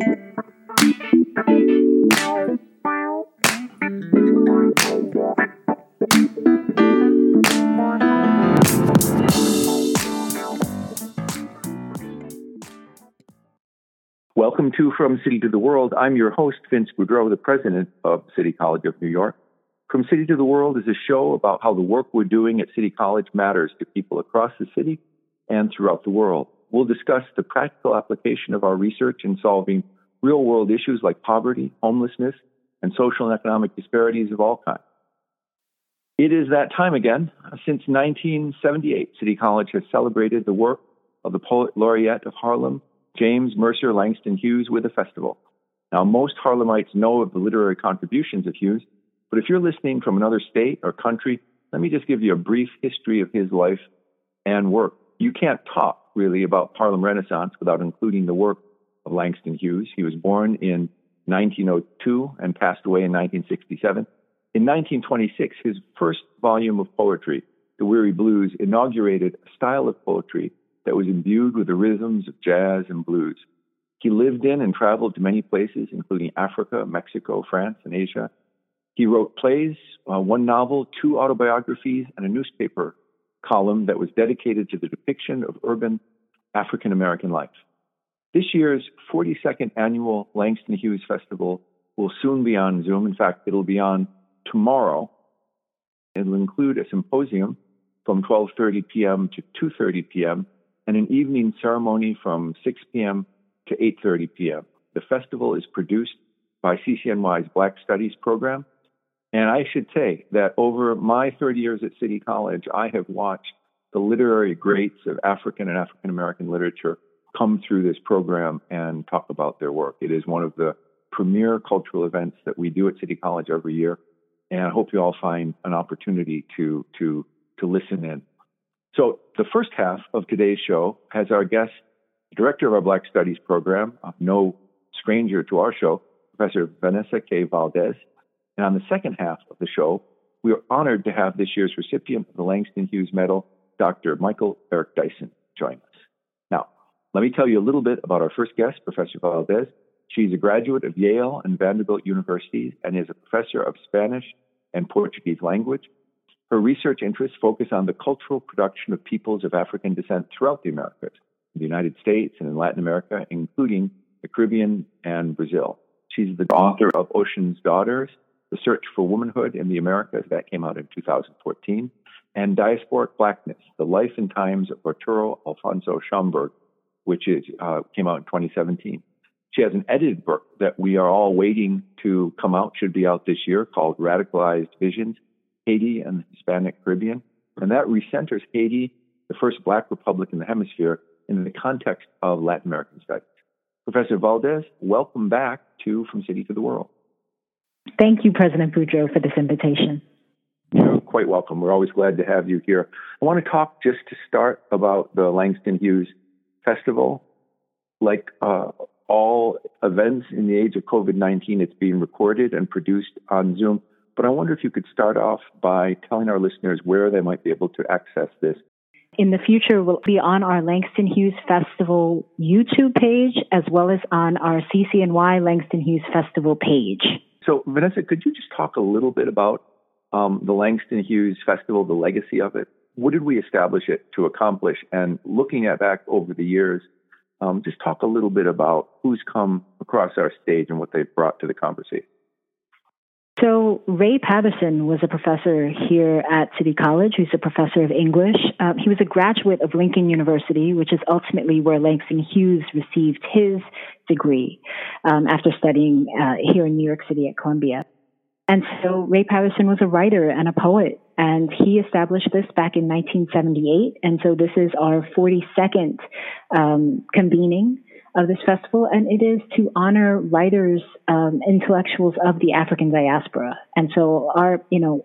Welcome to From City to the World. I'm your host, Vince Boudreau, the president of City College of New York. From City to the World is a show about how the work we're doing at City College matters to people across the city and throughout the world. We'll discuss the practical application of our research in solving real world issues like poverty, homelessness, and social and economic disparities of all kinds. It is that time again. Since 1978, City College has celebrated the work of the poet laureate of Harlem, James Mercer Langston Hughes, with a festival. Now, most Harlemites know of the literary contributions of Hughes, but if you're listening from another state or country, let me just give you a brief history of his life and work. You can't talk really about Harlem Renaissance without including the work of Langston Hughes. He was born in 1902 and passed away in 1967. In 1926, his first volume of poetry, The Weary Blues, inaugurated a style of poetry that was imbued with the rhythms of jazz and blues. He lived in and traveled to many places, including Africa, Mexico, France, and Asia. He wrote plays, uh, one novel, two autobiographies, and a newspaper column that was dedicated to the depiction of urban African American life. This year's 42nd annual Langston Hughes Festival will soon be on Zoom. In fact, it'll be on tomorrow. It'll include a symposium from 12:30 p.m. to 2:30 p.m. and an evening ceremony from 6 p.m. to 8:30 p.m. The festival is produced by CCNY's Black Studies program, and I should say that over my 30 years at City College, I have watched the literary greats of African and African American literature come through this program and talk about their work. It is one of the premier cultural events that we do at City College every year, and I hope you all find an opportunity to to to listen in. So the first half of today's show has our guest, director of our Black Studies program, no stranger to our show, Professor Vanessa K. Valdez. And on the second half of the show, we are honored to have this year's recipient of the Langston Hughes Medal, Dr. Michael Eric Dyson, join us. Now, let me tell you a little bit about our first guest, Professor Valdez. She's a graduate of Yale and Vanderbilt Universities and is a professor of Spanish and Portuguese language. Her research interests focus on the cultural production of peoples of African descent throughout the Americas, in the United States and in Latin America, including the Caribbean and Brazil. She's the author of Oshun's Daughters, The Search for Womanhood in the Americas, that came out in 2014, and Diasporic Blackness, The Life and Times of Arturo Alfonso Schomburg, which is, uh, came out in 2017. She has an edited book that we are all waiting to come out, should be out this year, called Racialized Visions, Haiti and the Hispanic Caribbean. And that recenters Haiti, the first black republic in the hemisphere, in the context of Latin American studies. Professor Valdez, welcome back to From City to the World. Thank you, President Boudreau, for this invitation. You're quite welcome. We're always glad to have you here. I want to talk just to start about the Langston Hughes Festival. Like uh, all events in the age of COVID 19, it's being recorded and produced on Zoom. But I wonder if you could start off by telling our listeners where they might be able to access this. In the future, we'll be on our Langston Hughes Festival YouTube page as well as on our CCNY Langston Hughes Festival page. So, Vanessa, could you just talk a little bit about um, the Langston Hughes Festival, the legacy of it? What did we establish it to accomplish? And looking at back over the years, um, just talk a little bit about who's come across our stage and what they've brought to the conversation. So, Ray Patterson was a professor here at City College, who's a professor of English. Um, he was a graduate of Lincoln University, which is ultimately where Langston Hughes received his degree um, after studying uh, here in New York City at Columbia. And so, Ray Patterson was a writer and a poet, and he established this back in 1978. And so, this is our 42nd um, convening of this festival, and it is to honor writers, um, intellectuals of the African diaspora. And so our, you know,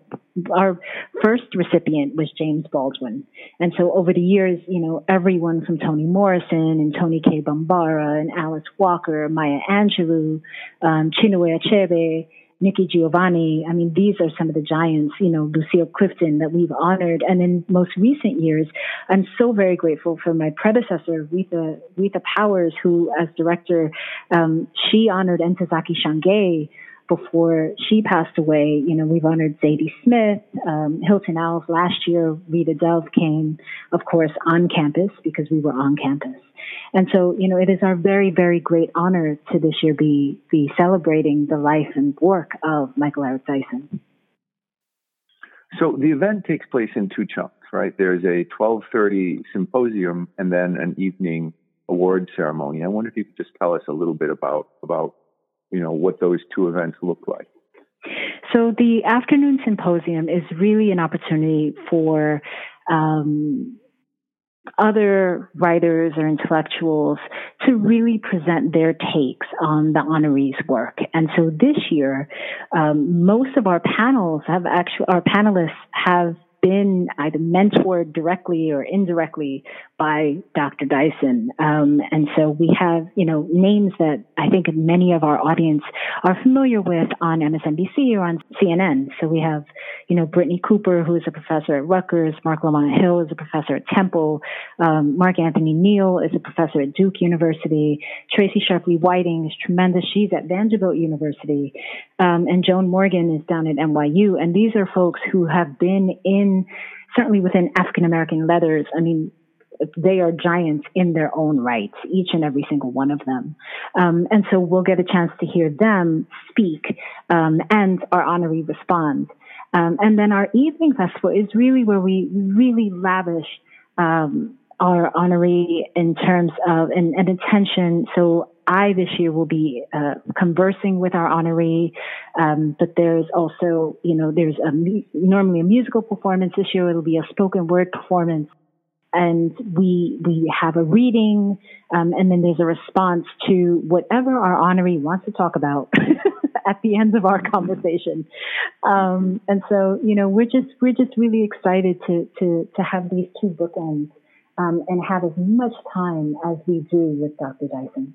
our first recipient was James Baldwin. And so over the years, you know, everyone from Toni Morrison and Toni Cade Bambara and Alice Walker, Maya Angelou, um, Chinua Achebe, Nikki Giovanni. I mean, these are some of the giants, you know, Lucille Clifton that we've honored. And in most recent years, I'm so very grateful for my predecessor, Retha, Retha Powers, who as director, um, she honored Ntozake Shange before she passed away. You know, we've honored Zadie Smith, um, Hilton Als. Last year, Rita Dove came, of course, on campus because we were on campus. And so, you know, it is our very, very great honor to this year be, be celebrating the life and work of Michael Eric Dyson. So the event takes place in two chunks, right? There's a 1230 symposium and then an evening award ceremony. I wonder if you could just tell us a little bit about, about, you know, what those two events look like. So the afternoon symposium is really an opportunity for um, other writers or intellectuals to really present their takes on the honorees' work. And so this year, um, most of our panels have actually, our panelists have been either mentored directly or indirectly by Dr. Dyson. Um, and so we have, you know, names that I think many of our audience are familiar with on MSNBC or on CNN. So we have, you know, Brittney Cooper, who is a professor at Rutgers, Marc Lamont Hill is a professor at Temple, um, Mark Anthony Neal is a professor at Duke University, Tracy Sharpley Whiting is tremendous. She's at Vanderbilt University, um, and Joan Morgan is down at NYU. And these are folks who have been in certainly within African American letters. I mean, they are giants in their own right, each and every single one of them. Um, and so we'll get a chance to hear them speak um, and our honoree respond. Um, and then our evening festival is really where we really lavish um, our honoree in terms of an, an attention. So I this year will be uh, conversing with our honoree, um, but there's also, you know, there's a normally a musical performance. This year it'll be a spoken word performance and we we have a reading, um, and then there's a response to whatever our honoree wants to talk about at the end of our conversation. Um, and so, you know, we're just we're just really excited to to to have these two bookends um, and have as much time as we do with Dr. Dyson.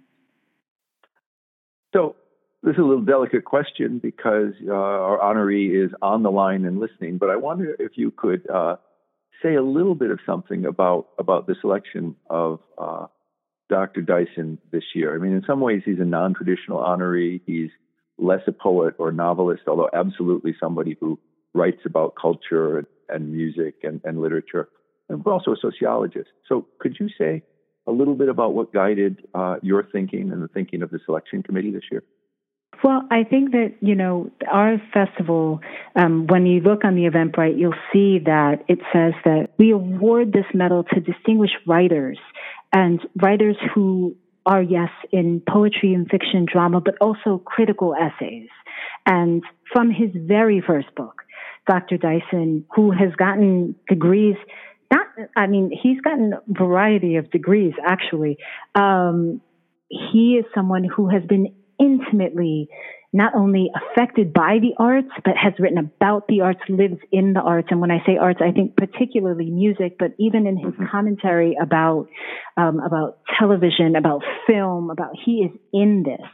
So. This is a little delicate question because uh, our honoree is on the line and listening, but I wonder if you could uh, say a little bit of something about about the selection of uh, Dr. Dyson this year. I mean, in some ways, he's a non-traditional honoree. He's less a poet or novelist, although absolutely somebody who writes about culture and, music and, and literature, and also a sociologist. So, could you say a little bit about what guided uh, your thinking and the thinking of the selection committee this year? Well, I think that, you know, our festival, um, when you look on the Eventbrite, you'll see that it says that we award this medal to distinguished writers and writers who are, yes, in poetry and fiction, drama, but also critical essays. And from his very first book, Dr. Dyson, who has gotten degrees not, I mean, he's gotten a variety of degrees actually. Um, he is someone who has been intimately not only affected by the arts, but has written about the arts, lives in the arts. And when I say arts, I think particularly music, but even in his mm-hmm. commentary about, um, about television, about film, about he is in this.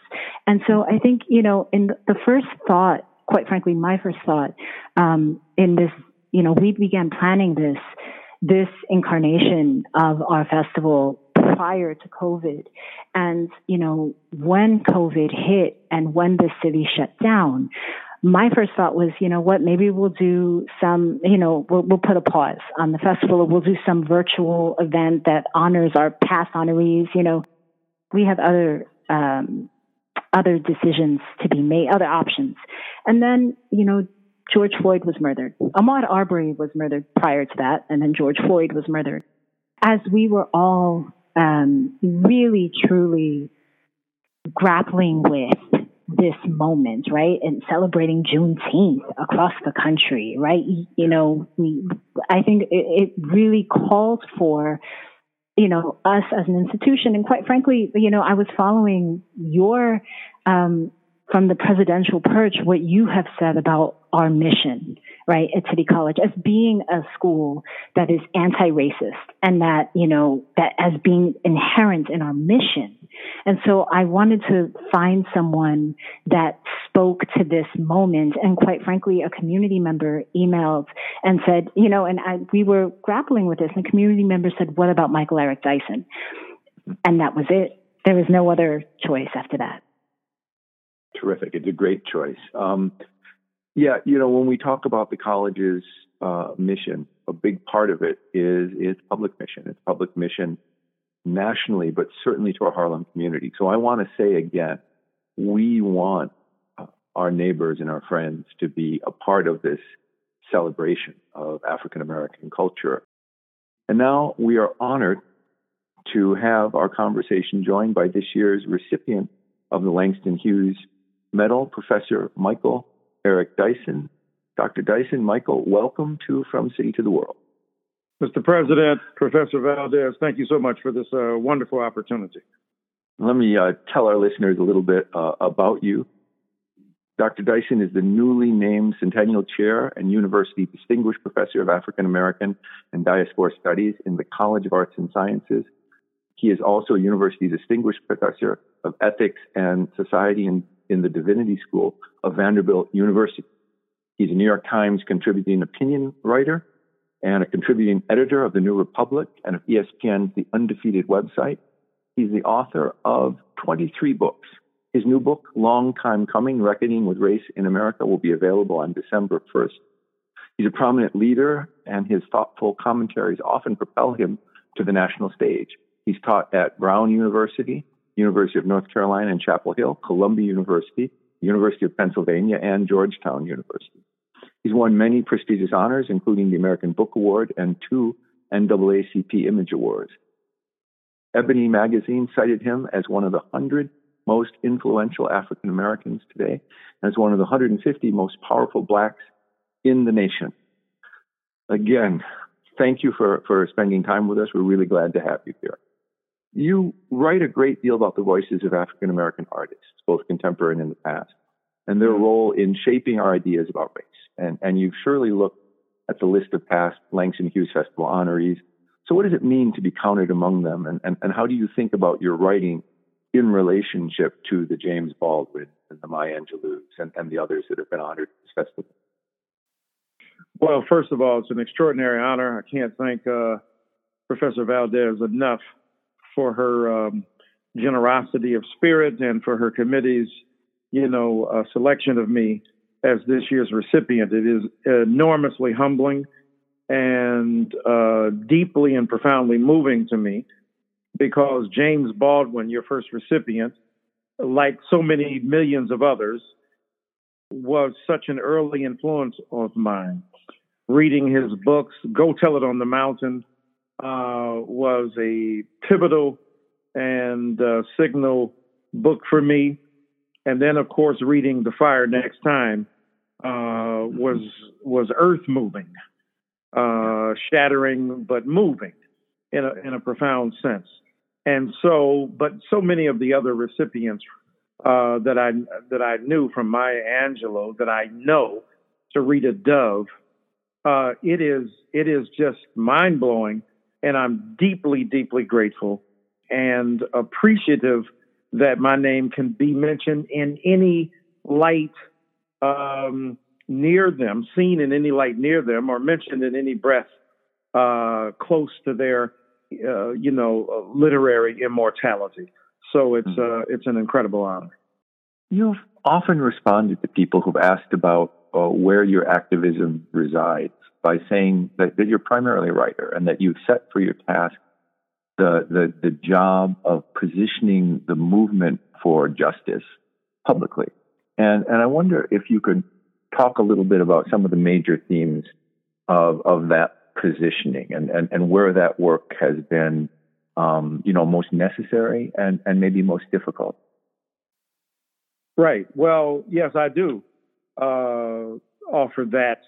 And so I think, you know, in the first thought, quite frankly, my first thought, um, in this, you know, we began planning this, this incarnation of our festival prior to COVID. And, you know, when COVID hit and when the city shut down, my first thought was, you know what, maybe we'll do some, you know, we'll, we'll put a pause on the festival or we'll do some virtual event that honors our past honorees. You know, we have other, um, other decisions to be made, other options. And then, you know, George Floyd was murdered. Ahmaud Arbery was murdered prior to that, and then George Floyd was murdered. As we were all um, really truly grappling with this moment, right? And celebrating Juneteenth across the country, right? You know, we, I think it, it really calls for, you know, us as an institution. And quite frankly, you know, I was following your, um, from the presidential perch, what you have said about our mission, right, at City College as being a school that is anti-racist and that, you know, that as being inherent in our mission. And so I wanted to find someone that spoke to this moment. And quite frankly, a community member emailed and said, you know, and I, we were grappling with this, and a community member said, what about Michael Eric Dyson? And that was it. There was no other choice after that. Terrific. It's a great choice. Um, yeah, you know, when we talk about the college's uh, mission, a big part of it is its public mission. It's public mission nationally, but certainly to our Harlem community. So I want to say again, we want uh, our neighbors and our friends to be a part of this celebration of African American culture. And now we are honored to have our conversation joined by this year's recipient of the Langston Hughes Medal, Professor Michael Eric Dyson. Dr. Dyson, Michael, welcome to From City to the World. Mr. President, Professor Valdez, thank you so much for this uh, wonderful opportunity. Let me uh, tell our listeners a little bit uh, about you. Dr. Dyson is the newly named Centennial Chair and University Distinguished Professor of African American and Diaspora Studies in the College of Arts and Sciences. He is also a University Distinguished Professor of Ethics and Society in, in the Divinity School of Vanderbilt University. He's a New York Times contributing opinion writer and a contributing editor of the New Republic and of ESPN's The Undefeated website. He's the author of 23 books. His new book, Long Time Coming Reckoning with Race in America, will be available on December 1st. He's a prominent leader, and his thoughtful commentaries often propel him to the national stage. He's taught at Brown University, University of North Carolina in Chapel Hill, Columbia University, University of Pennsylvania, and Georgetown University. He's won many prestigious honors, including the American Book Award and two NAACP Image Awards. Ebony magazine cited him as one of the 100 most influential African Americans today and as one of the 150 most powerful blacks in the nation. Again, thank you for, for spending time with us. We're really glad to have you here. You write a great deal about the voices of African American artists, both contemporary and in the past, and their role in shaping our ideas about race. And, and you've surely looked at the list of past Langston Hughes Festival honorees. So, what does it mean to be counted among them? And, and, and how do you think about your writing in relationship to the James Baldwin and the Maya Angelou's and, and the others that have been honored at this festival? Well, first of all, it's an extraordinary honor. I can't thank uh, Professor Valdez enough for her um, generosity of spirit and for her committee's, you know, uh, selection of me as this year's recipient. It is enormously humbling and uh, deeply and profoundly moving to me because James Baldwin, your first recipient, like so many millions of others, was such an early influence of mine. Reading his books, Go Tell It on the Mountain, uh, was a pivotal and uh, signal book for me. And then, of course, reading The Fire Next Time uh, was was earth moving, uh, shattering but moving in a in a profound sense. And so, but so many of the other recipients uh, that I that I knew from Maya Angelou, that I know, Sarita Dove, uh, it is it is just mind blowing, and I'm deeply deeply grateful and appreciative that my name can be mentioned in any light um, near them, seen in any light near them, or mentioned in any breath uh, close to their, uh, you know, literary immortality. So it's mm-hmm. uh, it's an incredible honor. You've often responded to people who've asked about uh, where your activism resides by saying that, that you're primarily a writer and that you've set for your task the, the, the job of positioning the movement for justice publicly. And, and I wonder if you could talk a little bit about some of the major themes of, of that positioning and, and, and where that work has been, um, you know, most necessary and, and maybe most difficult. Right. Well, yes, I do uh, offer that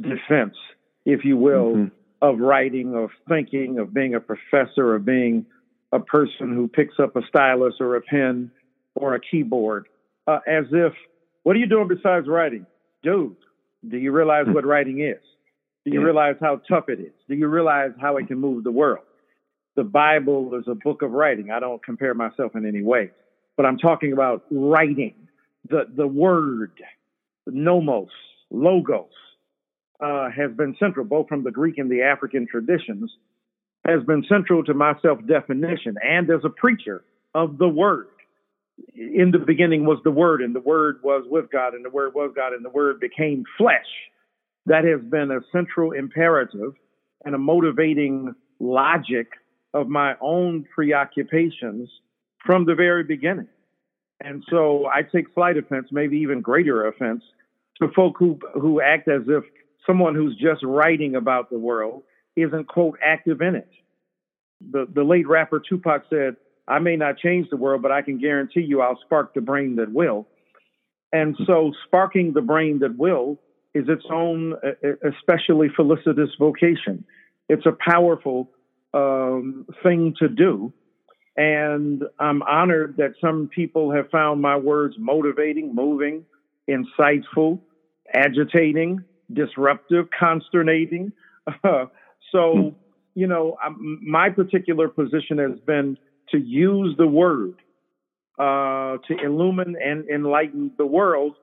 defense, if you will, mm-hmm of writing, of thinking, of being a professor, of being a person who picks up a stylus or a pen or a keyboard, uh, as if, what are you doing besides writing? Dude, do you realize what writing is? Do you realize how tough it is? Do you realize how it can move the world? The Bible is a book of writing. I don't compare myself in any way, but I'm talking about writing, the, the word, nomos, logos, uh, has been central, both from the Greek and the African traditions, has been central to my self definition and as a preacher of the word. In the beginning was the word, and the word was with God, and the word was God, and the word became flesh. That has been a central imperative and a motivating logic of my own preoccupations from the very beginning. And so I take slight offense, maybe even greater offense, to folk who who act as if someone who's just writing about the world isn't quote active in it. The the late rapper Tupac said, "I may not change the world, but I can guarantee you I'll spark the brain that will." And so, sparking the brain that will is its own, especially felicitous vocation. It's a powerful um, thing to do. And I'm honored that some people have found my words motivating, moving, insightful, agitating, disruptive, consternating. Uh, so, hmm. you know, um, my particular position has been to use the word uh, to illumine and enlighten the world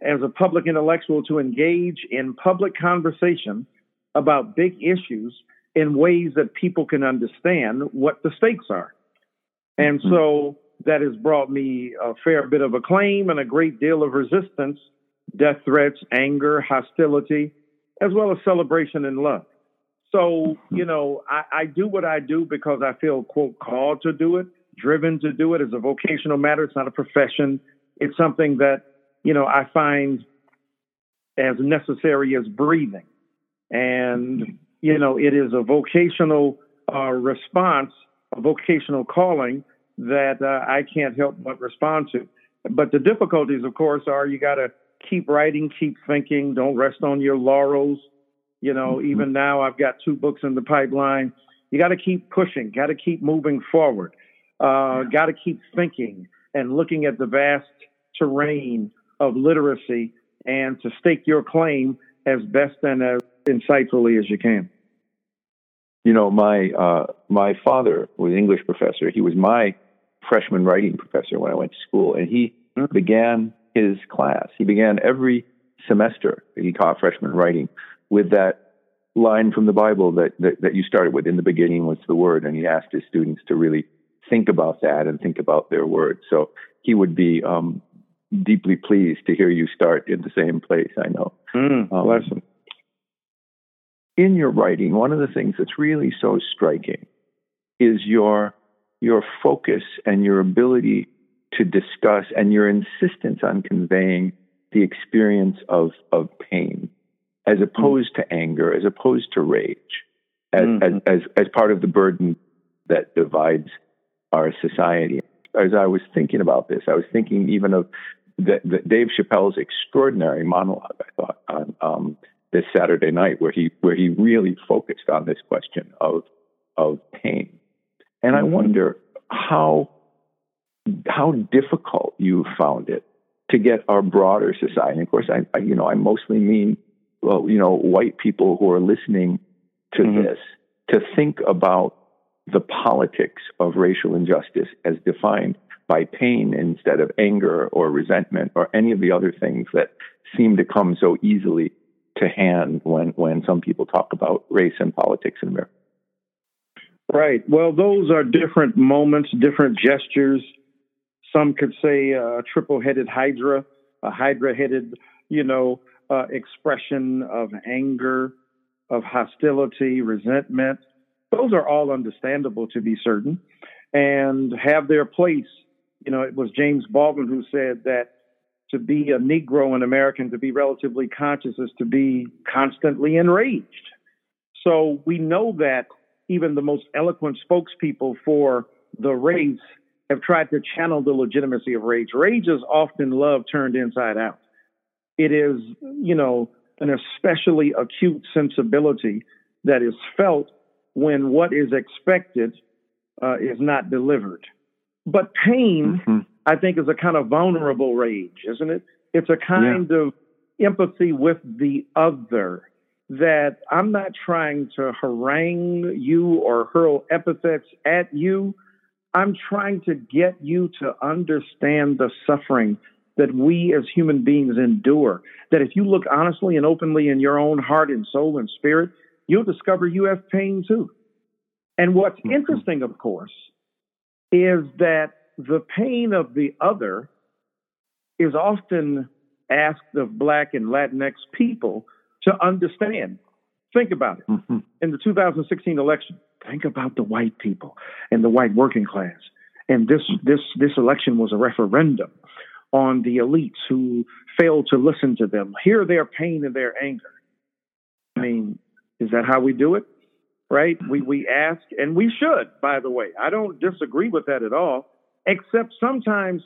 as a public intellectual to engage in public conversation about big issues in ways that people can understand what the stakes are. And mm-hmm. so that has brought me a fair bit of acclaim and a great deal of resistance, death threats, anger, hostility, as well as celebration and love. So, you know, I, I do what I do because I feel, quote, called to do it, driven to do it as a vocational matter. It's not a profession. It's something that, you know, I find as necessary as breathing. And you know, it is a vocational uh, response, a vocational calling that uh, I can't help but respond to. But the difficulties, of course, are you got to keep writing, keep thinking, don't rest on your laurels. You know, mm-hmm. even now I've got two books in the pipeline. You got to keep pushing, got to keep moving forward, uh, got to keep thinking and looking at the vast terrain of literacy and to stake your claim as best and as insightfully as you can. You know, my uh, my father was an English professor. He was my freshman writing professor when I went to school, and he mm-hmm. began his class. He began every semester that he taught freshman writing with that line from the Bible that, that, that you started with. In the beginning was the Word, and he asked his students to really think about that and think about their words. So he would be um, deeply pleased to hear you start in the same place. I know. Mm, um, bless him in your writing, one of the things that's really so striking is your your focus and your ability to discuss and your insistence on conveying the experience of of pain as mm. opposed mm. to anger, as opposed to rage, as, mm-hmm. as, as as part of the burden that divides our society. As I was thinking about this, I was thinking even of the, the Dave Chappelle's extraordinary monologue. I thought on um, this Saturday night where he where he really focused on this question of of pain. And I mm-hmm. wonder how how difficult you found it to get our broader society. And of course, I, I, you know I mostly mean well, you know white people who are listening to mm-hmm. this to think about the politics of racial injustice as defined by pain instead of anger or resentment or any of the other things that seem to come so easily to hand when when some people talk about race and politics in America. Right. Well, those are different moments, different gestures. Some could say a triple-headed hydra, a hydra-headed, you know, uh, expression of anger, of hostility, resentment. Those are all understandable to be certain, and have their place. You know, it was James Baldwin who said that to be a Negro in America and to be relatively conscious is to be constantly enraged. So we know that even the most eloquent spokespeople for the race have tried to channel the legitimacy of rage. Rage is often love turned inside out. It is, you know, an especially acute sensibility that is felt when what is expected uh, is not delivered. But pain mm-hmm. I think is a kind of vulnerable rage, isn't it? It's a kind yeah. of empathy with the other that I'm not trying to harangue you or hurl epithets at you. I'm trying to get you to understand the suffering that we as human beings endure. That if you look honestly and openly in your own heart and soul and spirit, you'll discover you have pain too. And what's mm-hmm. interesting, of course, is that the pain of the other is often asked of Black and Latinx people to understand. Think about it. Mm-hmm. In the 2016 election, think about the white people and the white working class. And this this this election was a referendum on the elites who failed to listen to them, hear their pain and their anger. I mean, is that how we do it? Right? We we ask, and we should, by the way. I don't disagree with that at all, except sometimes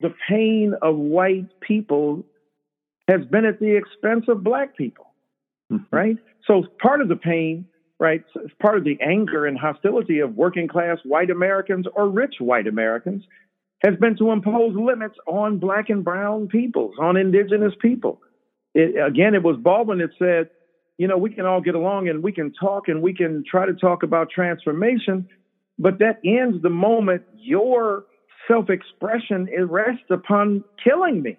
the pain of white people has been at the expense of black people. Mm-hmm. Right? So part of the pain, right, part of the anger and hostility of working class white Americans or rich white Americans has been to impose limits on black and brown peoples, on indigenous people. It, again, it was Baldwin that said, you know, we can all get along and we can talk and we can try to talk about transformation, but that ends the moment your self expression rests upon killing me,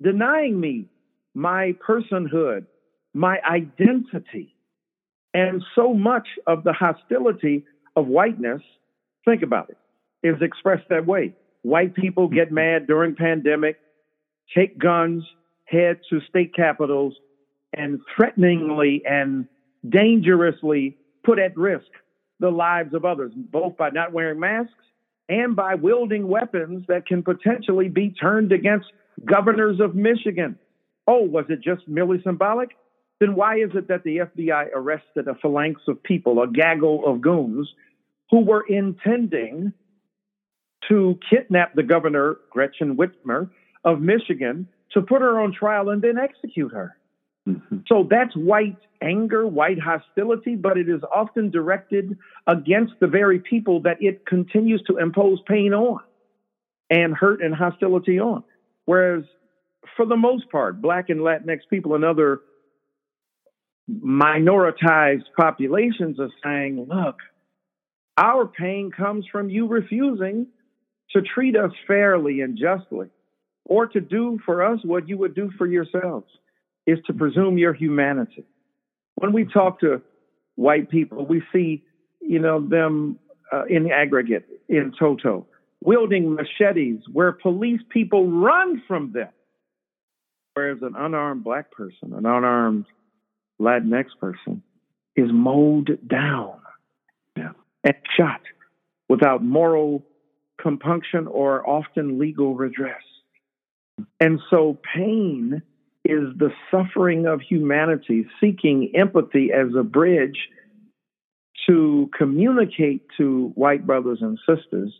denying me my personhood, my identity. And so much of the hostility of whiteness, think about it, is expressed that way. White people get mad during pandemic, take guns, head to state capitals, and threateningly and dangerously put at risk the lives of others, both by not wearing masks and by wielding weapons that can potentially be turned against governors of Michigan. Oh, was it just merely symbolic? Then why is it that the FBI arrested a phalanx of people, a gaggle of goons, who were intending to kidnap the governor, Gretchen Whitmer, of Michigan, to put her on trial and then execute her? Mm-hmm. So that's white anger, white hostility, but it is often directed against the very people that it continues to impose pain on and hurt and hostility on. Whereas, for the most part, Black and Latinx people and other minoritized populations are saying, look, our pain comes from you refusing to treat us fairly and justly or to do for us what you would do for yourselves is to presume your humanity. When we talk to white people, we see, you know, them uh, in aggregate, in toto, wielding machetes where police people run from them. Whereas an unarmed black person, an unarmed Latinx person, is mowed down yeah. and shot without moral compunction or often legal redress. And so pain is the suffering of humanity seeking empathy as a bridge to communicate to white brothers and sisters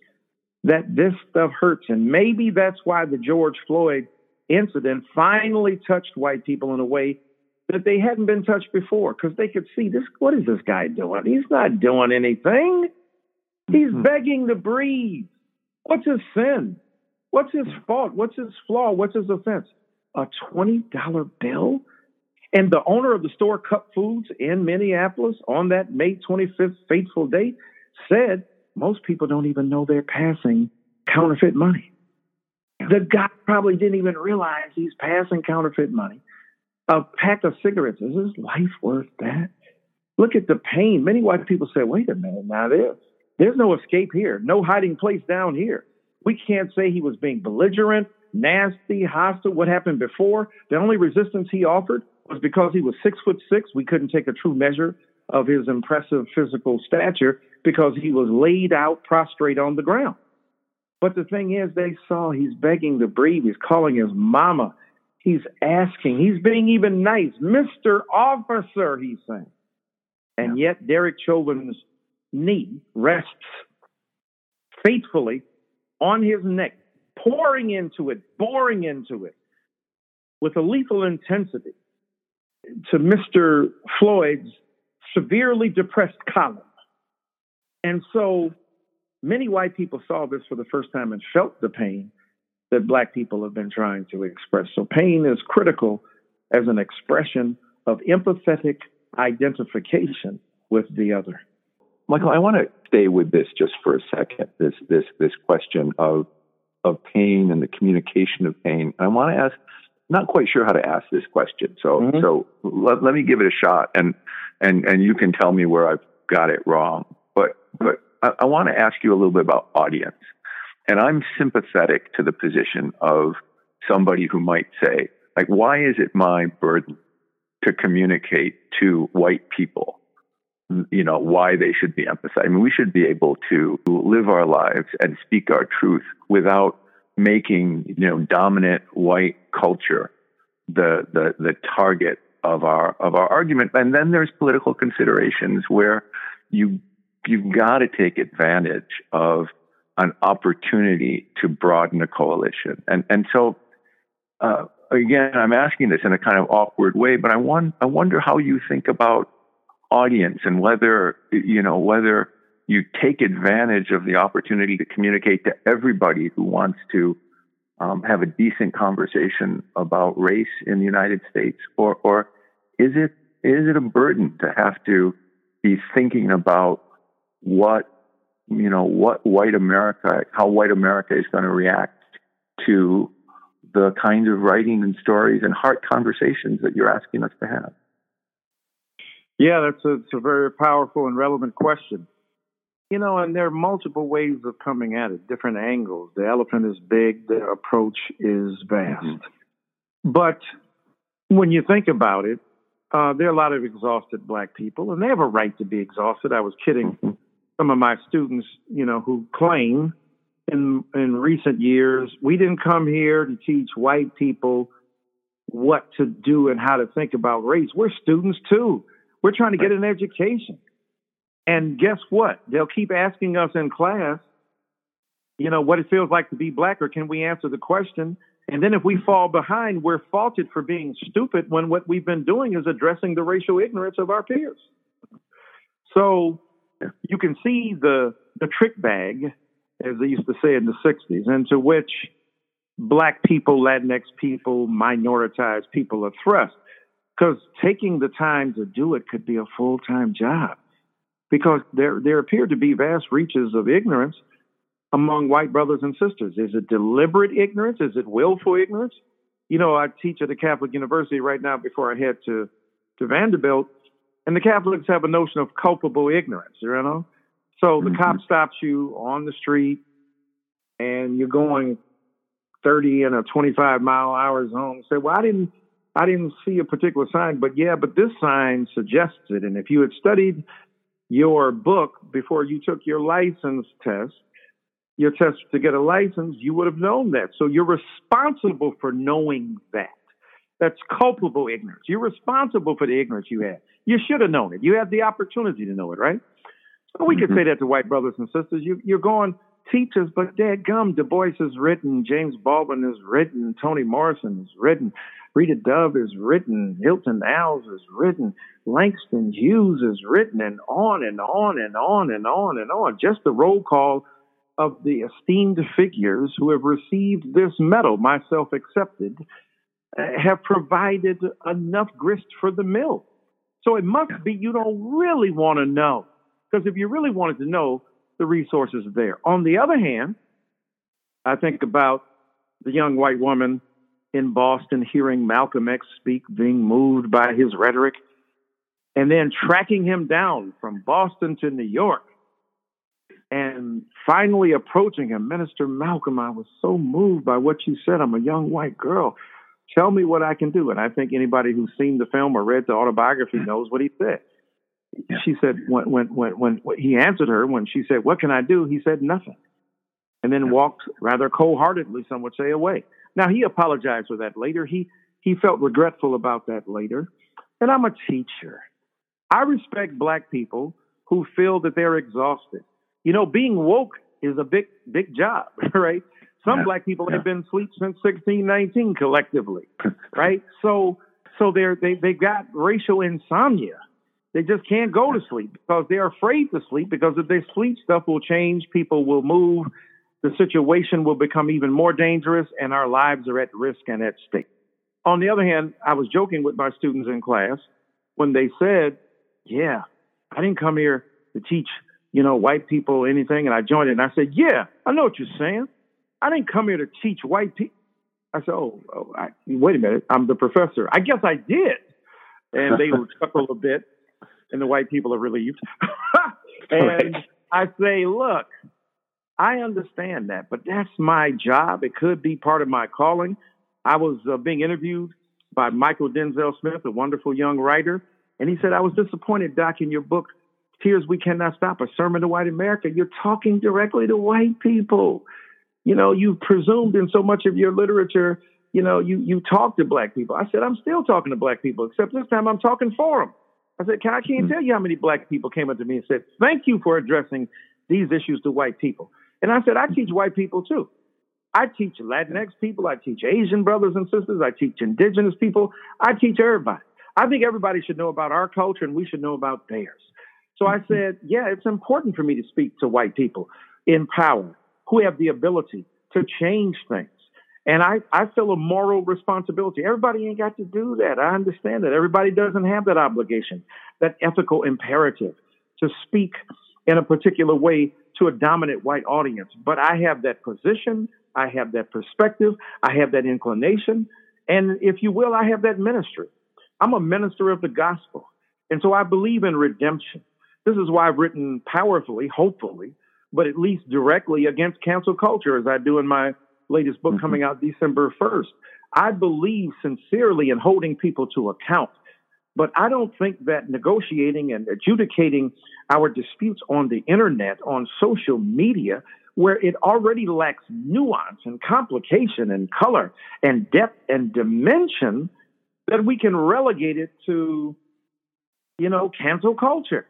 that this stuff hurts. And maybe that's why the George Floyd incident finally touched white people in a way that they hadn't been touched before because they could see this what is this guy doing? He's not doing anything. He's mm-hmm. begging to breathe. What's his sin? What's his fault? What's his flaw? What's his offense? a $20 bill? And the owner of the store Cup Foods in Minneapolis on that May 25th fateful date said most people don't even know they're passing counterfeit money. The guy probably didn't even realize he's passing counterfeit money. A pack of cigarettes, is his life worth that? Look at the pain. Many white people say, wait a minute, now there's, there's no escape here, no hiding place down here. We can't say he was being belligerent nasty, hostile. What happened before? The only resistance he offered was because he was six foot six. We couldn't take a true measure of his impressive physical stature because he was laid out prostrate on the ground. But the thing is, they saw he's begging to breathe. He's calling his mama. He's asking. He's being even nice. Mr. Officer, he's saying. And yet, Derek Chauvin's knee rests faithfully on his neck, pouring into it, boring into it with a lethal intensity to Mr. Floyd's severely depressed column. And so many white people saw this for the first time and felt the pain that black people have been trying to express. So pain is critical as an expression of empathetic identification with the other. Michael, I want to stay with this just for a second. This this this question of of pain and the communication of pain. I want to ask, not quite sure how to ask this question, so mm-hmm. so let, let me give it a shot, and and and you can tell me where I've got it wrong. But but I, I want to ask you a little bit about audience, and I'm sympathetic to the position of somebody who might say, like, why is it my burden to communicate to white people you know, why they should be emphasized. I mean, we should be able to live our lives and speak our truth without making, you know, dominant white culture the the the target of our of our argument. And then there's political considerations where you you've got to take advantage of an opportunity to broaden a coalition. And and so uh, again, I'm asking this in a kind of awkward way, but I want I wonder how you think about audience and whether you know whether you take advantage of the opportunity to communicate to everybody who wants to um, have a decent conversation about race in the United States, or or is it is it a burden to have to be thinking about what you know what white America, how white America is going to react to the kind of writing and stories and heart conversations that you're asking us to have? Yeah, that's a, it's a very powerful and relevant question. You know, and there are multiple ways of coming at it, different angles. The elephant is big, the approach is vast. Mm-hmm. But when you think about it, uh, there are a lot of exhausted black people, and they have a right to be exhausted. I was kidding mm-hmm. Some of my students, you know, who claim in in recent years we didn't come here to teach white people what to do and how to think about race. We're students too. We're trying to get an education. And guess what? They'll keep asking us in class, you know, what it feels like to be black, or can we answer the question? And then if we mm-hmm. fall behind, we're faulted for being stupid when what we've been doing is addressing the racial ignorance of our peers. So you can see the the trick bag, as they used to say in the 60s, into which black people, Latinx people, minoritized people are thrust because taking the time to do it could be a full time job. Because there there appear to be vast reaches of ignorance among white brothers and sisters. Is it deliberate ignorance? Is it willful ignorance? You know, I teach at a Catholic university right now before I head to to Vanderbilt, and the Catholics have a notion of culpable ignorance. You know, so the mm-hmm. cop stops you on the street, and you're going 30 in a 25 mile hour zone. Say, well, I didn't I didn't see a particular sign, but yeah, but this sign suggests it. And if you had studied your book before you took your license test, your test to get a license, you would have known that. So you're responsible for knowing that. That's culpable ignorance. You're responsible for the ignorance you had. You should have known it. You had the opportunity to know it, right? So we mm-hmm. could say that to white brothers and sisters. You, you're going, teachers, but dad gum, Du Bois has written, James Baldwin has written, Toni Morrison has written, Rita Dove is written, Hilton Als is written, Langston Hughes is written, and on and on and on and on and on. Just the roll call of the esteemed figures who have received this medal, myself accepted, uh, have provided enough grist for the mill. So it must be you don't really want to know. Because if you really wanted to know, the resources are there. On the other hand, I think about the young white woman in Boston hearing Malcolm X speak, being moved by his rhetoric, and then tracking him down from Boston to New York and finally approaching him, Minister Malcolm, I was so moved by what you said. I'm a young white girl. Tell me what I can do. And I think anybody who's seen the film or read the autobiography knows what he said. She said when when when when he answered her when she said, "What can I do?" He said nothing, and then walked rather cold-heartedly, some would say, away. Now he apologized for that later. He he felt regretful about that later. And I'm a teacher. I respect black people who feel that they're exhausted. You know, being woke is a big big job, right? Some yeah, black people yeah. have been asleep since 1619 collectively, right? So so they're they they got racial insomnia. They just can't go to sleep because they're afraid to sleep because if they sleep, stuff will change. People will move the situation will become even more dangerous and our lives are at risk and at stake. On the other hand, I was joking with my students in class when they said, Yeah, I didn't come here to teach, you know, white people anything. And I joined it and I said, Yeah, I know what you're saying. I didn't come here to teach white people. I said, oh, oh I, wait a minute, I'm the professor. I guess I did. And they would chuckle a bit, and the white people are relieved. and right. I say, look, I understand that, but that's my job. It could be part of my calling. I was uh, being interviewed by Mychal Denzel Smith, a wonderful young writer, and he said, I was disappointed, Doc, in your book, Tears We Cannot Stop, a sermon to white America. You're talking directly to white people. You know, you've presumed in so much of your literature, you know, you, you talk to black people. I said, I'm still talking to black people, except this time I'm talking for them. I said, I can't mm-hmm. tell you how many black people came up to me and said, Thank you for addressing these issues to white people. And I said, I teach white people too. I teach Latinx people. I teach Asian brothers and sisters. I teach indigenous people. I teach everybody. I think everybody should know about our culture and we should know about theirs. So I mm-hmm. said, yeah, it's important for me to speak to white people in power who have the ability to change things. And I, I feel a moral responsibility. Everybody ain't got to do that. I understand that. Everybody doesn't have that obligation, that ethical imperative to speak in a particular way to a dominant white audience. But I have that position, I have that perspective, I have that inclination, and if you will, I have that ministry. I'm a minister of the gospel. And so I believe in redemption. This is why I've written powerfully, hopefully, but at least directly against cancel culture, as I do in my latest book mm-hmm. coming out December 1st. I believe sincerely in holding people to account but I don't think that negotiating and adjudicating our disputes on the internet, on social media, where it already lacks nuance and complication and color and depth and dimension, that we can relegate it to, you know, cancel culture.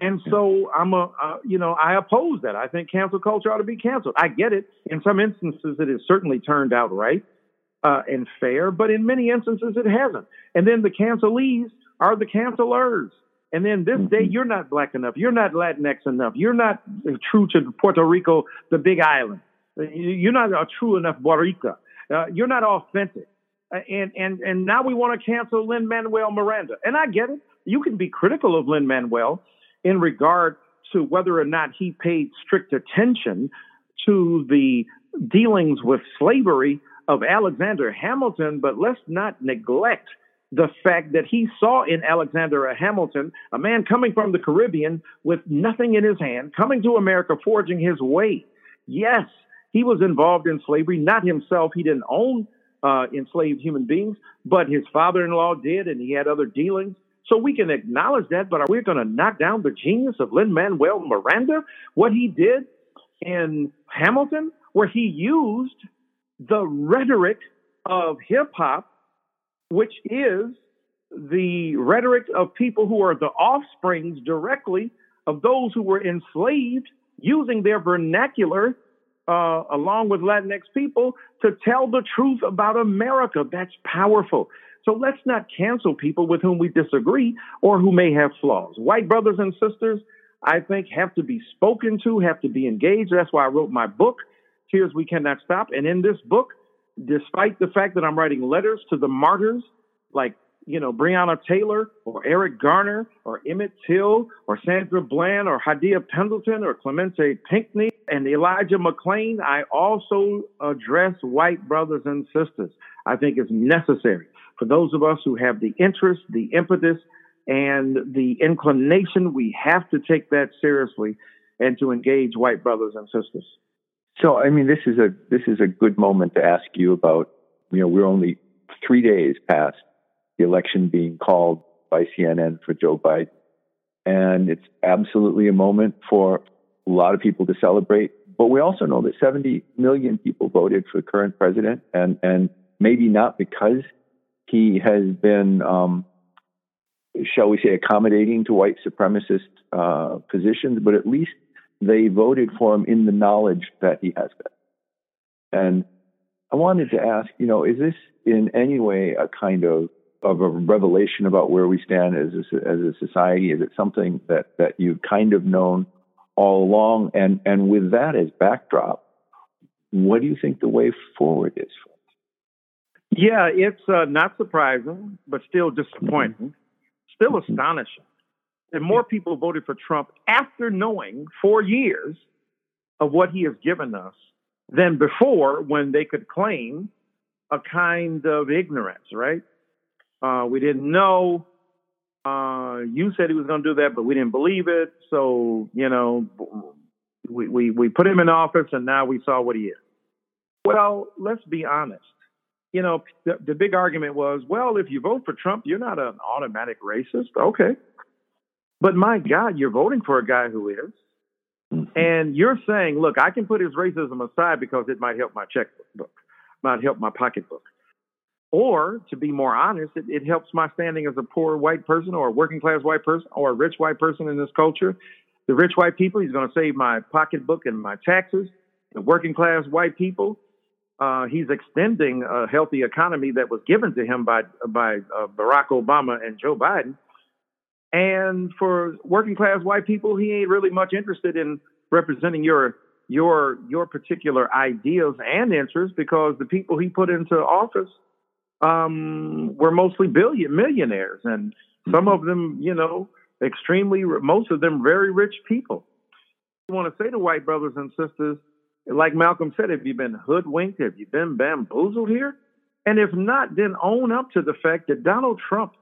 And so I'm a, uh, you know, I oppose that. I think cancel culture ought to be canceled. I get it. In some instances, it has certainly turned out right uh, and fair, but in many instances, it hasn't. And then the cancelees are the cancelers. And then this day, mm-hmm. you're not black enough. You're not Latinx enough. You're not true to Puerto Rico, the big island. You're not a true enough Boricua. Uh, you're not authentic. Uh, and, and, and now we want to cancel Lin Manuel Miranda. And I get it. You can be critical of Lin Manuel in regard to whether or not he paid strict attention to the dealings with slavery of Alexander Hamilton, but let's not neglect the fact that he saw in Alexander Hamilton a man coming from the Caribbean with nothing in his hand, coming to America, forging his way. Yes, he was involved in slavery, not himself. He didn't own uh, enslaved human beings, but his father in law did, and he had other dealings. So we can acknowledge that, but are we going to knock down the genius of Lin Manuel Miranda? What he did in Hamilton, where he used the rhetoric of hip hop which is the rhetoric of people who are the offsprings directly of those who were enslaved using their vernacular uh, along with Latinx people to tell the truth about America. That's powerful. So let's not cancel people with whom we disagree or who may have flaws. White brothers and sisters, I think, have to be spoken to, have to be engaged. That's why I wrote my book, Tears We Cannot Stop. And in this book, despite the fact that I'm writing letters to the martyrs like, you know, Breonna Taylor or Eric Garner or Emmett Till or Sandra Bland or Hadiya Pendleton or Clementa Pinckney and Elijah McClain, I also address white brothers and sisters. I think it's necessary for those of us who have the interest, the impetus, and the inclination, we have to take that seriously and to engage white brothers and sisters. So, I mean, this is a this is a good moment to ask you about. You know, we're only three days past the election being called by CNN for Joe Biden, and it's absolutely a moment for a lot of people to celebrate. But we also know that 70 million people voted for the current president, and and maybe not because he has been, um, shall we say, accommodating to white supremacist uh, positions, but at least they voted for him in the knowledge that he has been. And I wanted to ask, you know, is this in any way a kind of of a revelation about where we stand as a, as a society? Is it something that that you've kind of known all along? And and with that as backdrop, what do you think the way forward is for? Yeah, it's uh, not surprising, but still disappointing, still astonishing and more people voted for Trump after knowing four years of what he has given us than before when they could claim a kind of ignorance, right? Uh, we didn't know. Uh, you said he was going to do that, but we didn't believe it. So, you know, we, we, we put him in office and now we saw what he is. Well, let's be honest. You know, the, the big argument was, well, if you vote for Trump, you're not an automatic racist. Okay. But my God, you're voting for a guy who is. Mm-hmm. And you're saying, look, I can put his racism aside because it might help my checkbook, might help my pocketbook. Or, to be more honest, it, it helps my standing as a poor white person or a working class white person or a rich white person in this culture. The rich white people, he's going to save my pocketbook and my taxes. The working class white people, uh, he's extending a healthy economy that was given to him by by uh, Barack Obama and Joe Biden. And for working class white people, he ain't really much interested in representing your your your particular ideas and interests because the people he put into office um, were mostly billion millionaires, and some of them, you know, extremely most of them very rich people. I want to say to white brothers and sisters, like Malcolm said, have you been hoodwinked? Have you been bamboozled here? And if not, then own up to the fact that Donald Trump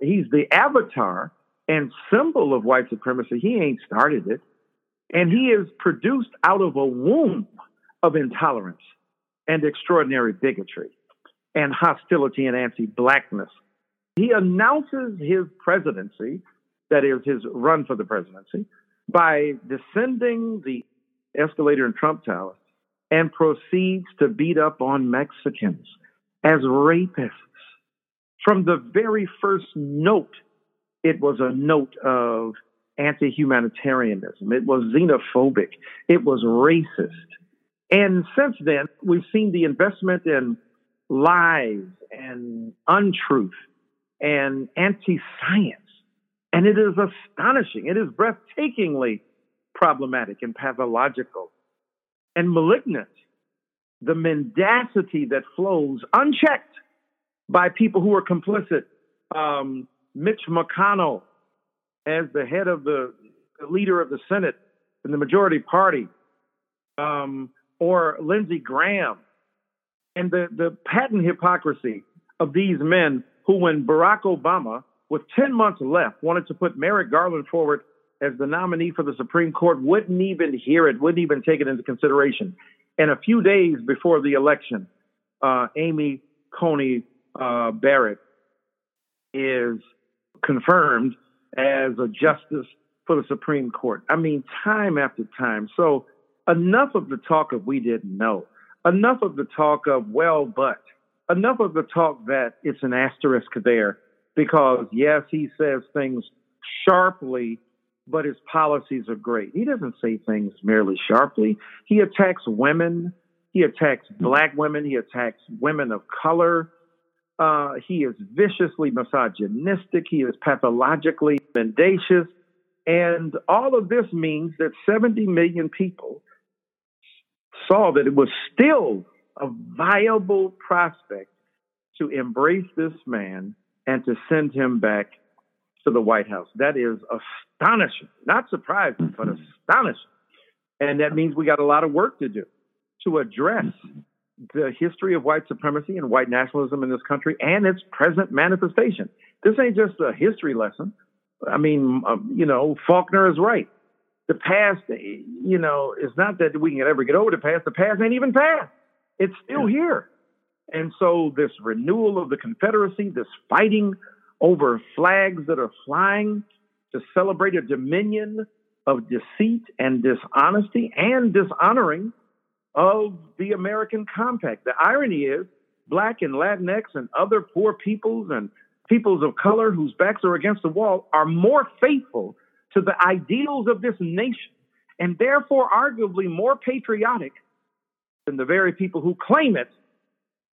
he's the avatar and symbol of white supremacy. He ain't started it. And he is produced out of a womb of intolerance and extraordinary bigotry and hostility and anti blackness. He announces his presidency, that is, his run for the presidency, by descending the escalator in Trump Tower and proceeds to beat up on Mexicans as rapists from the very first note, it was a note of anti humanitarianism. It was xenophobic. It was racist. And since then, we've seen the investment in lies and untruth and anti science. And it is astonishing. It is breathtakingly problematic and pathological and malignant. The mendacity that flows unchecked by people who are complicit. Um, Mitch McConnell, as the head of the, the leader of the Senate in the majority party, um, or Lindsey Graham, and the, the patent hypocrisy of these men who, when Barack Obama, with 10 months left, wanted to put Merrick Garland forward as the nominee for the Supreme Court, wouldn't even hear it, wouldn't even take it into consideration. And a few days before the election, uh, Amy Coney uh, Barrett is confirmed as a justice for the Supreme Court. I mean, time after time. So, enough of the talk of we didn't know, enough of the talk of well, but, enough of the talk that it's an asterisk there because, yes, he says things sharply, but his policies are great. He doesn't say things merely sharply, he attacks women. He attacks black women. He attacks women of color. Uh, he is viciously misogynistic. He is pathologically mendacious. And all of this means that 70 million people saw that it was still a viable prospect to embrace this man and to send him back to the White House. That is astonishing. Not surprising, but mm-hmm. astonishing. And that means we got a lot of work to do to address mm-hmm. the history of white supremacy and white nationalism in this country and its present manifestation. This ain't just a history lesson. I mean, um, you know, Faulkner is right. The past, eh, you know, it's not that we can ever get over the past. The past ain't even past. It's still here. And so this renewal of the Confederacy, this fighting over flags that are flying to celebrate a dominion of deceit and dishonesty and dishonoring of the American compact. The irony is, black and Latinx and other poor peoples and peoples of color whose backs are against the wall are more faithful to the ideals of this nation and therefore arguably more patriotic than the very people who claim it,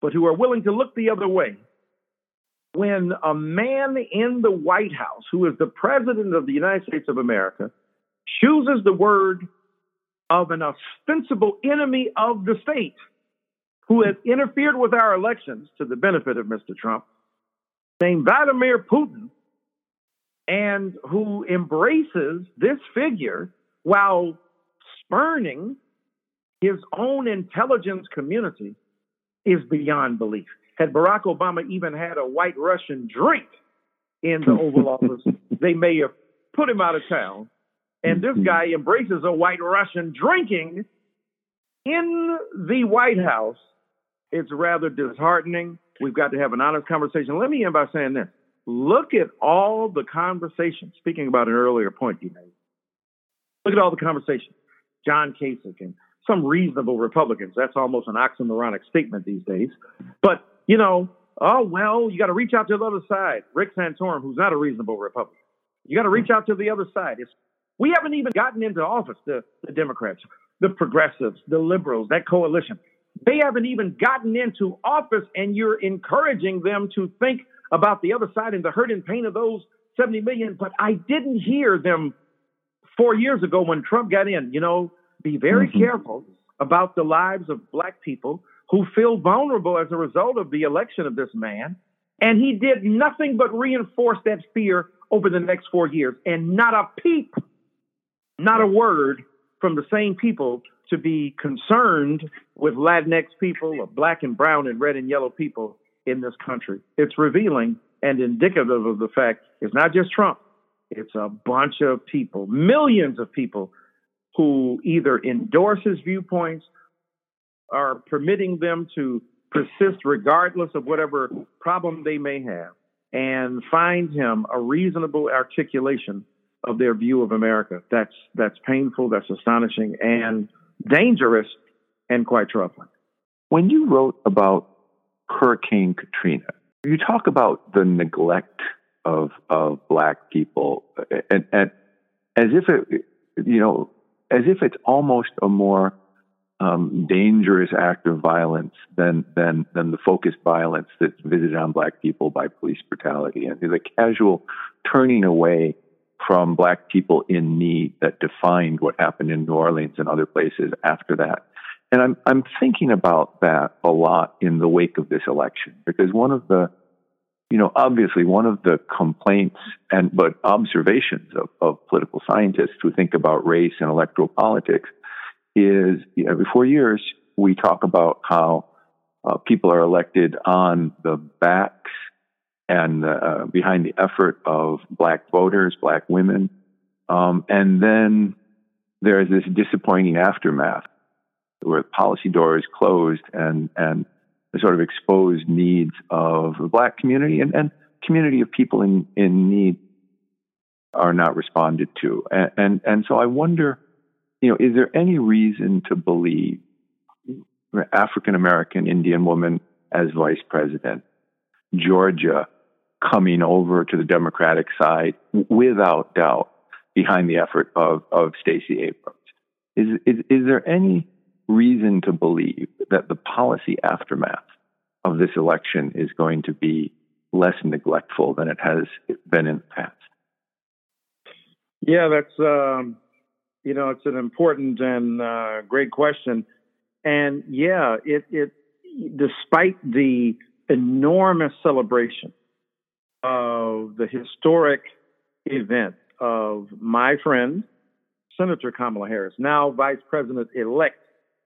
but who are willing to look the other way. When a man in the White House, who is the president of the United States of America, chooses the word of an ostensible enemy of the state who has interfered with our elections to the benefit of Mr. Trump, named Vladimir Putin, and who embraces this figure while spurning his own intelligence community is beyond belief. Had Barack Obama even had a white Russian drink in the Oval Office, they may have put him out of town. And this mm-hmm. guy embraces a white Russian drinking in the White House. It's rather disheartening. We've got to have an honest conversation. Let me end by saying this. Look at all the conversations, speaking about an earlier point you made. Look at all the conversations. John Kasich and some reasonable Republicans. That's almost an oxymoronic statement these days. But, you know, oh, well, you got to reach out to the other side. Rick Santorum, who's not a reasonable Republican. You got to reach out to the other side. It's, we haven't even gotten into office, the, the Democrats, the progressives, the liberals, that coalition. They haven't even gotten into office, and you're encouraging them to think about the other side and the hurt and pain of those 70 million. But I didn't hear them four years ago when Trump got in, you know, be very mm-hmm. careful about the lives of black people who feel vulnerable as a result of the election of this man. And he did nothing but reinforce that fear over the next four years. And not a peep, not a word from the same people to be concerned with Latinx people, or black and brown and red and yellow people in this country. It's revealing and indicative of the fact it's not just Trump, it's a bunch of people, millions of people who either endorse his viewpoints or permitting them to persist regardless of whatever problem they may have and find him a reasonable articulation of their view of America. That's that's painful, that's astonishing and dangerous and quite troubling. When you wrote about Hurricane Katrina, you talk about the neglect of of black people and, and as if it you know as if it's almost a more um, dangerous act of violence than than than the focused violence that's visited on black people by police brutality and the casual turning away from black people in need that defined what happened in New Orleans and other places after that. And I'm I'm thinking about that a lot in the wake of this election because one of the you know, obviously one of the complaints and but observations of, of political scientists who think about race and electoral politics is every four years we talk about how uh, people are elected on the backs and uh, behind the effort of black voters, black women, um, and then there's this disappointing aftermath where policy doors closed and and the sort of exposed needs of the black community and, and community of people in, in need are not responded to. And, and, and so I wonder, you know, is there any reason to believe African American Indian woman as vice president, Georgia coming over to the Democratic side without doubt behind the effort of, of Stacey Abrams? Is, is, is there any reason to believe that the policy aftermath of this election is going to be less neglectful than it has been in the past? Yeah, that's um, you know it's an important and uh, great question, and yeah, it it despite the enormous celebration of the historic event of my friend Senator Kamala Harris, now Vice President elect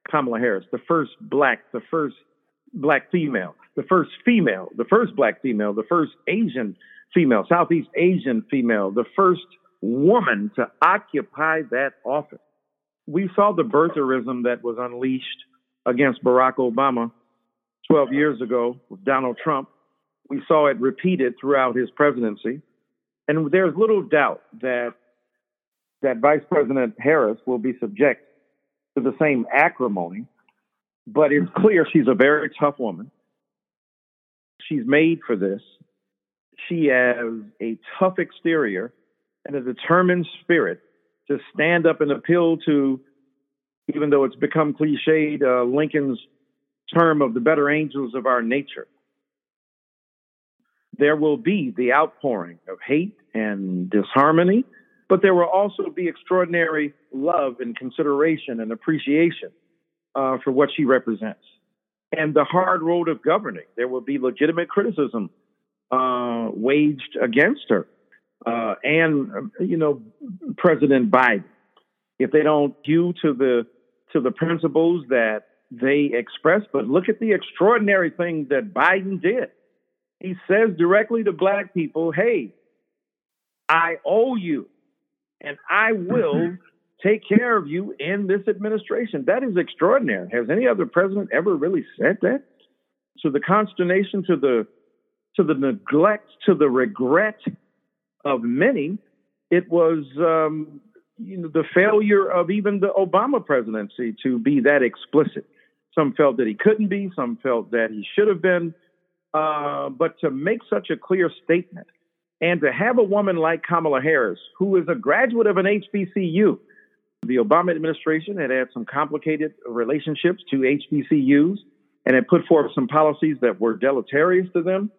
Kamala Harris, the first black, the first black female, the first female, the first black female, the first Asian female, Southeast Asian female, the first woman to occupy that office. We saw the birtherism that was unleashed against Barack Obama 12 years ago with Donald Trump. We saw it repeated throughout his presidency. And there's little doubt that that Vice President Harris will be subject to the same acrimony, but it's clear she's a very tough woman. She's made for this. She has a tough exterior and a determined spirit to stand up and appeal to, even though it's become cliched, uh, Lincoln's term of the better angels of our nature. There will be the outpouring of hate and disharmony but there will also be extraordinary love and consideration and appreciation uh, for what she represents. And the hard road of governing, there will be legitimate criticism uh, waged against her. Uh, and, you know, President Biden, if they don't due to the to the principles that they express. But look at the extraordinary thing that Biden did. He says directly to black people, hey, I owe you and I will mm-hmm. take care of you in this administration. That is extraordinary. Has any other president ever really said that? To the consternation, to the to the neglect, to the regret of many, it was um, you know the failure of even the Obama presidency to be that explicit. Some felt that he couldn't be, some felt that he should have been. Uh, but to make such a clear statement and to have a woman like Kamala Harris, who is a graduate of an HBCU, the Obama administration had had some complicated relationships to HBCUs and had put forth some policies that were deleterious to them.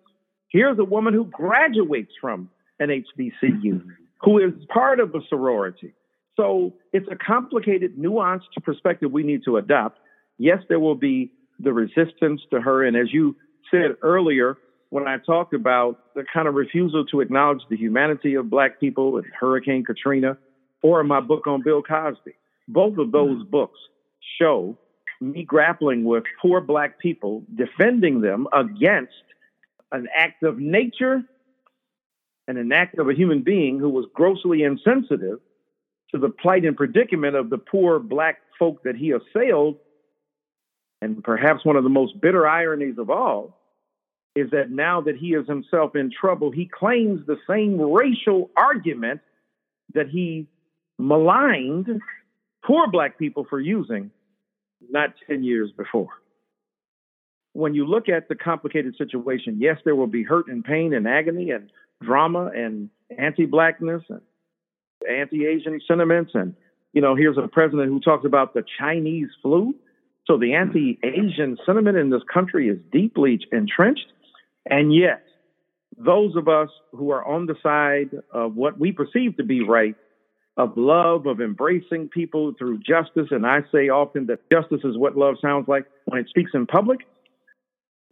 Here's a woman who graduates from an HBCU, who is part of a sorority. So it's a complicated, nuanced perspective we need to adopt. Yes, there will be the resistance to her. And as you said earlier, when I talked about the kind of refusal to acknowledge the humanity of Black people and Hurricane Katrina, or my book on Bill Cosby, both of those mm-hmm. books show me grappling with poor Black people, defending them against an act of nature and an act of a human being who was grossly insensitive to the plight and predicament of the poor Black folk that he assailed. And perhaps one of the most bitter ironies of all is that now that he is himself in trouble, he claims the same racial argument that he maligned poor black people for using not 10 years before. When you look at the complicated situation, yes, there will be hurt and pain and agony and drama and anti blackness and anti Asian sentiments. And, you know, here's a president who talks about the Chinese flu. So the anti Asian sentiment in this country is deeply entrenched. And yet, those of us who are on the side of what we perceive to be right, of love, of embracing people through justice, and I say often that justice is what love sounds like when it speaks in public,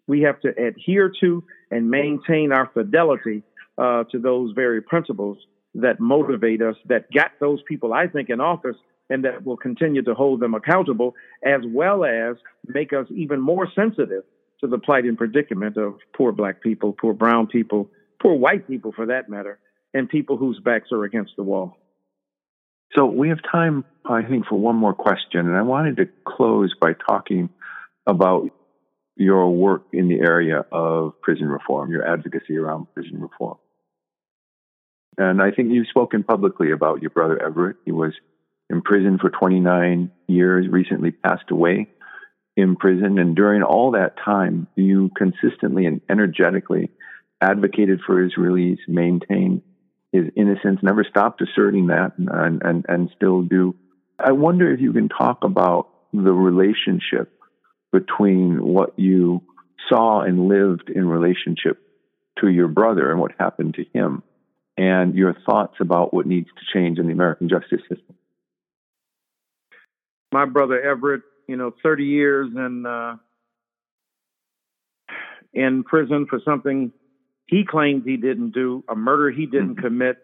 we have to adhere to and maintain our fidelity uh, to those very principles that motivate us, that got those people, I think, in office, and that will continue to hold them accountable, as well as make us even more sensitive to the plight and predicament of poor black people, poor brown people, poor white people for that matter, and people whose backs are against the wall. So we have time, I think, for one more question. And I wanted to close by talking about your work in the area of prison reform, your advocacy around prison reform. And I think you've spoken publicly about your brother Everett. He was in prison for 29 years, recently passed away in prison. And during all that time, you consistently and energetically advocated for his release, maintained his innocence, never stopped asserting that, and, and, and still do. I wonder if you can talk about the relationship between what you saw and lived in relationship to your brother and what happened to him, and your thoughts about what needs to change in the American justice system. My brother Everett you know, 30 years in uh, in prison for something he claims he didn't do, a murder he didn't mm-hmm. commit.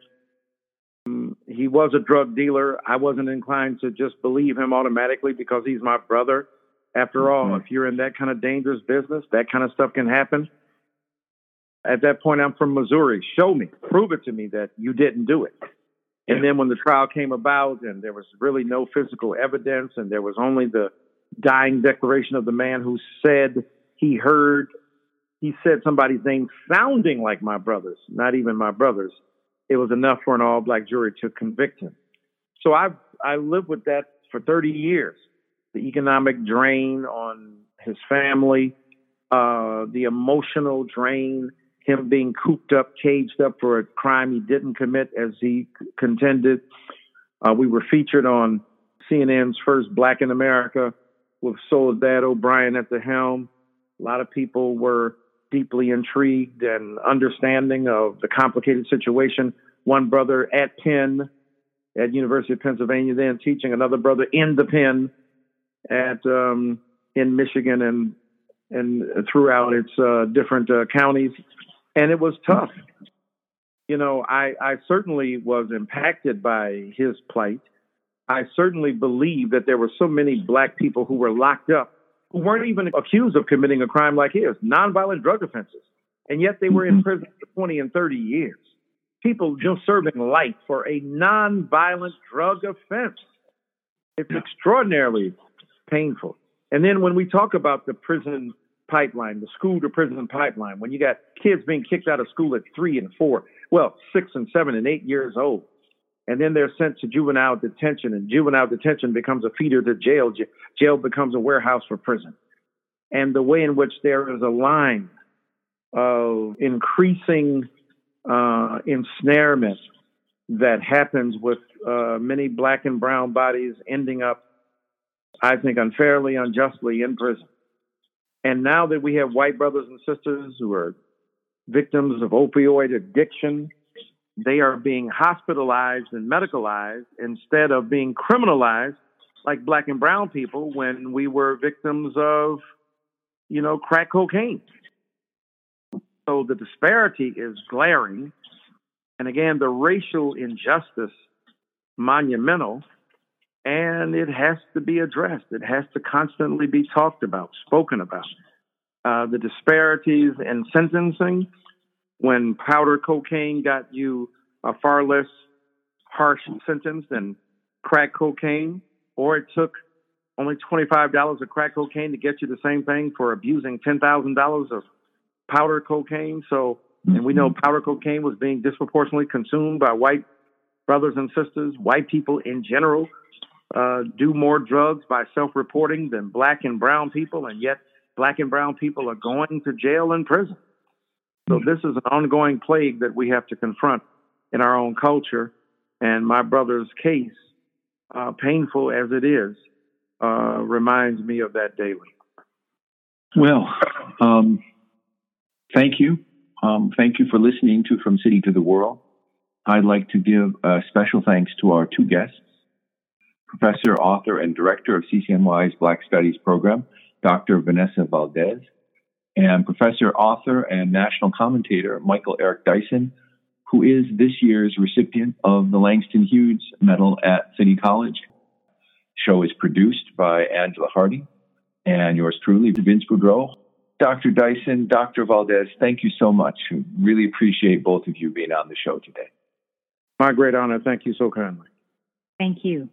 Um, he was a drug dealer. I wasn't inclined to just believe him automatically because he's my brother. After mm-hmm. all, if you're in that kind of dangerous business, that kind of stuff can happen. At that point, I'm from Missouri. Show me, prove it to me that you didn't do it. And then when the trial came about and there was really no physical evidence and there was only the dying declaration of the man who said he heard he said somebody's name sounding like my brother's, not even my brother's. It was enough for an all black jury to convict him. So I I lived with that for 30 years. The economic drain on his family, uh, the emotional drain, him being cooped up, caged up for a crime he didn't commit as he contended. Uh, we were featured on CNN's first Black in America with Soledad O'Brien at the helm. A lot of people were deeply intrigued and understanding of the complicated situation. One brother at Penn, at University of Pennsylvania, then teaching another brother in the Penn at um, in Michigan and and throughout its uh, different uh, counties, and it was tough. You know, I I certainly was impacted by his plight. I certainly believe that there were so many black people who were locked up who weren't even accused of committing a crime like his, nonviolent drug offenses. And yet they were in mm-hmm. prison for 20 and 30 years. People just serving life for a nonviolent drug offense. It's extraordinarily painful. And then when we talk about the prison pipeline, the school to prison pipeline, when you got kids being kicked out of school at three and four, well, six and seven and eight years old, and then they're sent to juvenile detention, and juvenile detention becomes a feeder to jail. Jail becomes a warehouse for prison. And the way in which there is a line of increasing uh, ensnarement that happens with uh, many black and brown bodies ending up, I think, unfairly, unjustly in prison. And now that we have white brothers and sisters who are victims of opioid addiction, they are being hospitalized and medicalized instead of being criminalized like black and brown people when we were victims of, you know, crack cocaine. So the disparity is glaring. And again, the racial injustice monumental and it has to be addressed. It has to constantly be talked about, spoken about. Uh, the disparities in sentencing when powder cocaine got you a far less harsh sentence than crack cocaine, or it took only $25 of crack cocaine to get you the same thing for abusing $10,000 of powder cocaine. So, and we know mm-hmm. powder cocaine was being disproportionately consumed by white brothers and sisters, white people in general. Uh, do more drugs by self reporting than black and brown people, and yet black and brown people are going to jail and prison. So this is an ongoing plague that we have to confront in our own culture. And my brother's case, uh, painful as it is, uh, reminds me of that daily. Well, um, thank you. Um, thank you for listening to From City to the World. I'd like to give a special thanks to our two guests, Professor, author, and Director of CCNY's Black Studies Program, Dr. Vanessa Valdez, and professor, author, and national commentator Michael Eric Dyson, who is this year's recipient of the Langston Hughes Medal at City College. The show is produced by Angela Hardy and yours truly, Vince Boudreau. Dr. Dyson, Dr. Valdez, thank you so much. Really appreciate both of you being on the show today. My great honor. Thank you so kindly. Thank you.